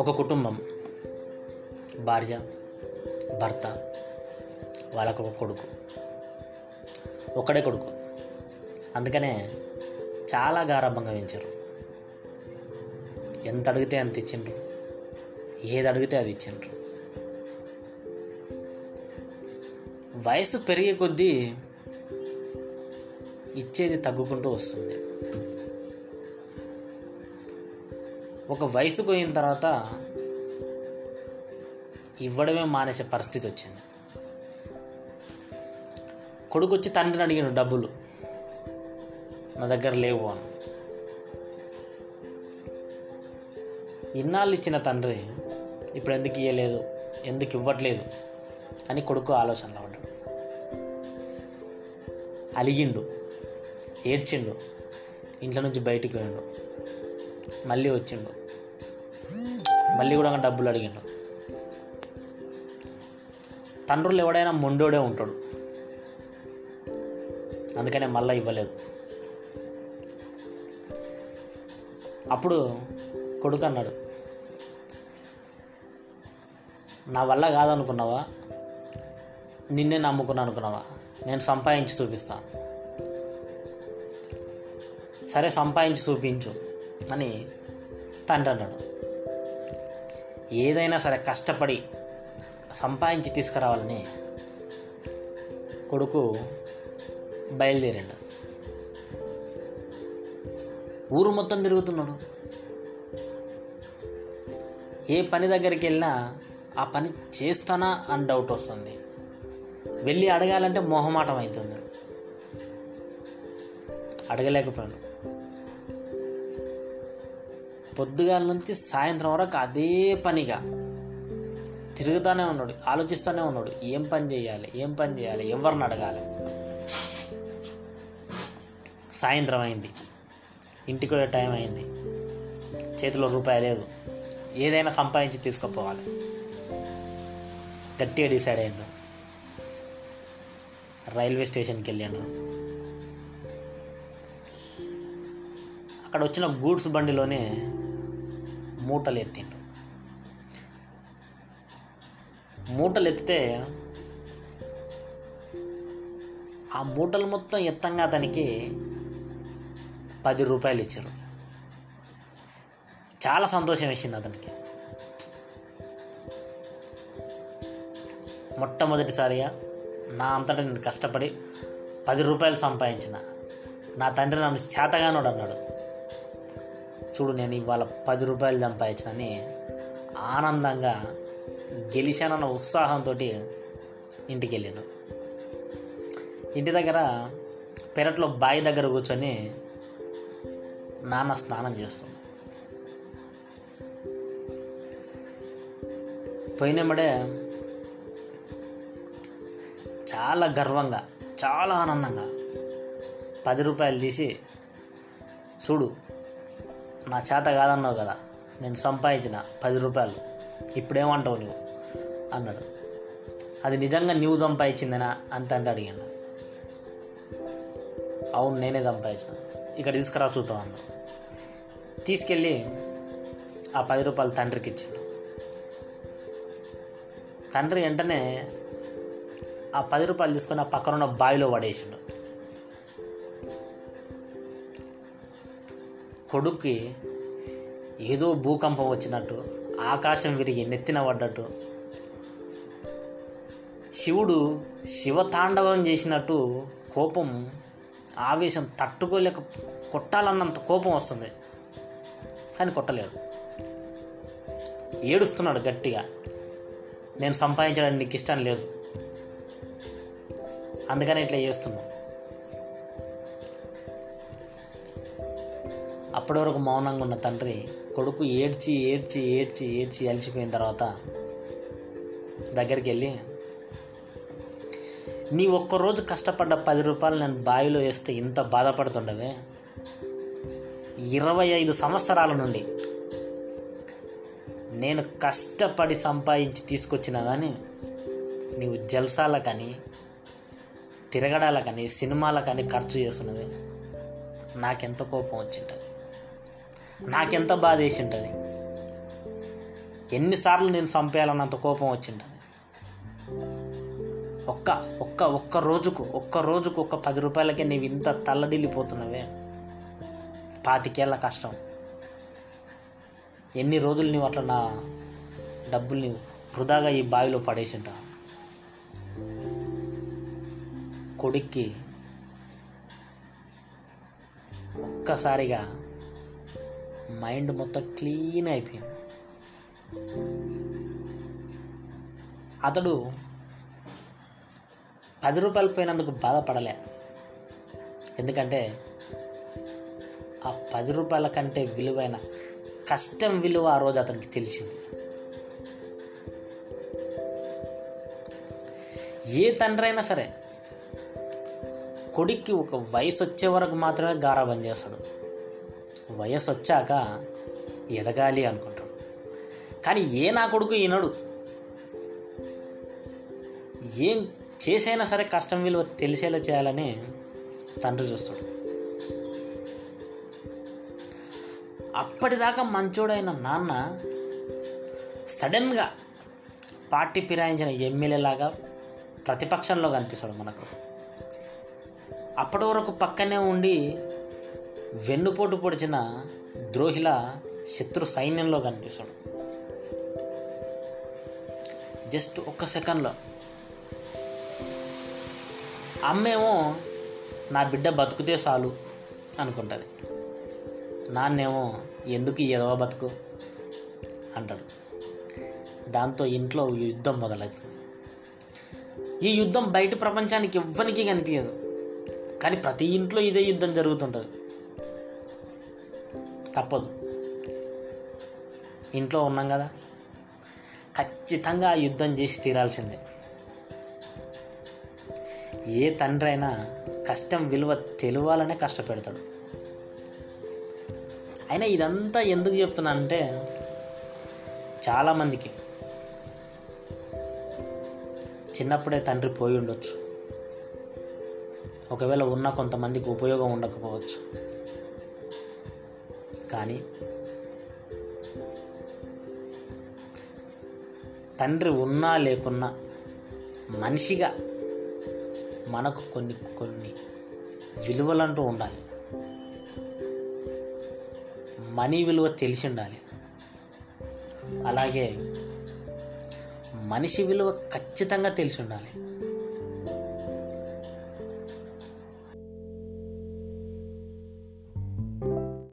ఒక కుటుంబం. భార్య భర్త వాళ్ళకు ఒక కొడుకు. ఒక్కడే కొడుకు. అందుకనే చాలా గారాభంగా పెంచారు. ఎంత అడిగితే అంత ఇచ్చిండ్రు. ఏది అడిగితే అది ఇచ్చిండ్రు. వయసు పెరిగే కొద్దీ ఇచ్చేది తగ్గుకుంటూ వస్తుంది. ఒక వయసు పోయిన తర్వాత ఇవ్వడమే మానేసే పరిస్థితి వచ్చింది. కొడుకు వచ్చి తండ్రిని అడిగాను డబ్బులు నా దగ్గర లేవు అని. ఇన్నాళ్ళు ఇచ్చిన తండ్రి ఇప్పుడు ఎందుకు ఇవ్వలేదు ఎందుకు ఇవ్వట్లేదు అని కొడుకు ఆలోచనలో పడ్డాడు అలిగిండు ఏడ్చిండు ఇంట్లో నుంచి బయటికి పోయిండు మళ్ళీ వచ్చిండు. మళ్ళీ కూడా డబ్బులు అడిగిండు. తండ్రులు ఎవడైనా మొండోడే ఉంటాడు. అందుకనే మళ్ళీ ఇవ్వలేదు. అప్పుడు కొడుకు అన్నాడు నా వల్ల కాదనుకున్నావా? నిన్నే నమ్ముకున్నా అనుకున్నావా? నేను సంపాదించి చూపిస్తాను సరే సంపాదించి చూపించు అని తండ్రి అన్నాడు. ఏదైనా సరే కష్టపడి సంపాదించి తీసుకురావాలని కొడుకు బయలుదేరాడు. ఊరు మొత్తం తిరుగుతున్నాడు. ఏ పని దగ్గరికి వెళ్ళినా ఆ పని చేస్తానా అని డౌట్ వస్తుంది. వెళ్ళి అడగాలంటే మొహమాటం అవుతుంది. అడగలేకపోయాను. పొద్దుగాల నుంచి సాయంత్రం వరకు అదే పనిగా. తిరుగుతూనే ఉన్నాడు ఆలోచిస్తూనే ఉన్నాడు. ఏం పని చేయాలి ఏం పని చేయాలి ఎవరిని అడగాలి? సాయంత్రం అయింది. ఇంటికి వచ్చే టైం అయింది. చేతిలో రూపాయి లేదు. ఏదైనా సంపాదించి తీసుకుపోవాలి. గట్టిగా డిసైడ్ అయ్యాడు. రైల్వే స్టేషన్కి వెళ్ళాడు. అక్కడ వచ్చిన గూడ్స్ బండిలోనే మూటలు ఎత్తిండు మూటలు ఎత్తితే ఆ మూటలు మొత్తం ఎత్తంగా అతనికి పది రూపాయలు ఇచ్చారు చాలా సంతోషం వేసింది అతనికి. మొట్టమొదటిసారిగా నా అంతటా నేను కష్టపడి పది రూపాయలు సంపాదించిన. నా తండ్రి నన్ను చేతగానోడు అన్నాడు చూడు నేను ఇవాళ పది రూపాయలు సంపాదించినని ఆనందంగా గెలిచానన్న ఉత్సాహంతో ఇంటికి వెళ్ళాను ఇంటి దగ్గర పెరట్లో బావి దగ్గర కూర్చొని నాన్న స్నానం చేస్తుంది పోయినమ్మడే చాలా గర్వంగా చాలా ఆనందంగా పది రూపాయలు తీసి చూడు నా చేత కాదన్నావు కదా. నేను సంపాదించిన పది రూపాయలు. ఇప్పుడేమంటావు నువ్వు? అన్నాడు. అది నిజంగా నువ్వు సంపాదించిందేనా అంత అంటే అడిగాడు. అవును నేనే సంపాదించిన. ఇక్కడ తీసుకురా చూద్దాం అన్న తీసుకెళ్ళి ఆ పది రూపాయలు తండ్రికి ఇచ్చాడు. తండ్రి వెంటనే ఆ పది రూపాయలు తీసుకొని ఆ పక్కన ఉన్న బావిలో పడేసిండు. కొడుక్కి ఏదో భూకంపం వచ్చినట్టు ఆకాశం విరిగి నెత్తిన పడ్డట్టు. శివుడు శివతాండవం చేసినట్టు కోపం ఆవేశం తట్టుకోలేక కొట్టాలన్నంత కోపం వస్తుంది. కానీ కొట్టలేడు. ఏడుస్తున్నాడు గట్టిగా. నేను సంపాదించడానికి నీకు ఇష్టం లేదు. అందుకని ఇట్లా చేస్తున్నాను అప్పటి వరకు మౌనంగా ఉన్న తండ్రి కొడుకు ఏడ్చి ఏడ్చి ఏడ్చి ఏడ్చి అలిసిపోయిన తర్వాత దగ్గరికి వెళ్ళి నీ ఒక్కరోజు కష్టపడ్డ పది రూపాయలు నేను బావిలో వేస్తే ఇంత బాధపడుతుండవే? ఇరవై ఐదు సంవత్సరాల నుండి నేను కష్టపడి సంపాదించి తీసుకొచ్చినా కానీ నీవు జల్సాలకని తిరగడాలకని సినిమాలకని ఖర్చు చేస్తున్నవే. నాకెంత కోపం వచ్చింటుంది? నాకెంత బాధ వేసి ఉంటుంది ఎన్నిసార్లు నేను చంపేయాలన్నంత కోపం వచ్చింటుంది? ఒక్క ఒక్క ఒక్క రోజుకు ఒక్క రోజుకు ఒక్క పది రూపాయలకే నీవు ఇంత తల్లడిల్లిపోతున్నావే? పాతికేళ్ళ కష్టం. ఎన్ని రోజులు నీవు అట్లా నా డబ్బులు వృధాగా ఈ బావిలో పడేసింటా? కొడుక్కి ఒక్కసారిగా మైండ్ మొత్తం క్లీన్ అయిపోయింది. అతడు పది రూపాయలు పోయినందుకు బాధపడలే. ఎందుకంటే ఆ పది రూపాయల కంటే విలువైన కష్టం విలువ ఆ రోజు అతనికి తెలిసింది. ఏ తండ్రి అయినా సరే కొడుక్కి ఒక వయసు వచ్చే వరకు మాత్రమే గారాబం చేస్తాడు. వయసు వచ్చాక ఎదగాలి అనుకుంటాడు కానీ ఏ నా కొడుకు ఈనడు ఏం చేసైనా సరే కష్టం విలువ తెలిసేలా చేయాలని తండ్రి చూస్తాడు. అప్పటిదాకా మంచోడైన నాన్న సడన్గా పార్టీ ఫిరాయించిన ఎమ్మెల్యేలాగా ప్రతిపక్షంలో కనిపిస్తాడు మనకు. అప్పటి వరకు పక్కనే ఉండి వెన్నుపోటు పొడిచిన ద్రోహిల శత్రు సైన్యంలో కనిపిస్తాడు. జస్ట్ ఒక్క సెకండ్లో. అమ్మేమో నా బిడ్డ బతుకుతే చాలు అనుకుంటుంది. నాన్నేమో ఎందుకు ఎదవ బతుకు అంటాడు. దాంతో ఇంట్లో యుద్ధం మొదలవుతుంది. ఈ యుద్ధం బయట ప్రపంచానికి ఎవ్వరికి కనిపించదు. కానీ ప్రతి ఇంట్లో ఇదే యుద్ధం జరుగుతుంటుంది. తప్పదు. ఇంట్లో ఉన్నాం కదా. ఖచ్చితంగా ఆ యుద్ధం చేసి తీరాల్సిందే. ఏ తండ్రి అయినా కష్టం విలువ తెలియాలనే కష్టపెడతాడు. అయినా ఇదంతా ఎందుకు చెప్తున్నానంటే చాలామందికి. చిన్నప్పుడే తండ్రి పోయి ఉండొచ్చు. ఒకవేళ ఉన్న కొంతమందికి ఉపయోగం ఉండకపోవచ్చు. కానీ తండ్రి ఉన్నా లేకున్నా మనిషిగా మనకు కొన్ని కొన్ని విలువలంటూ ఉండాలి. మనీ విలువ తెలిసి ఉండాలి. అలాగే మనిషి విలువ ఖచ్చితంగా తెలిసి ఉండాలి.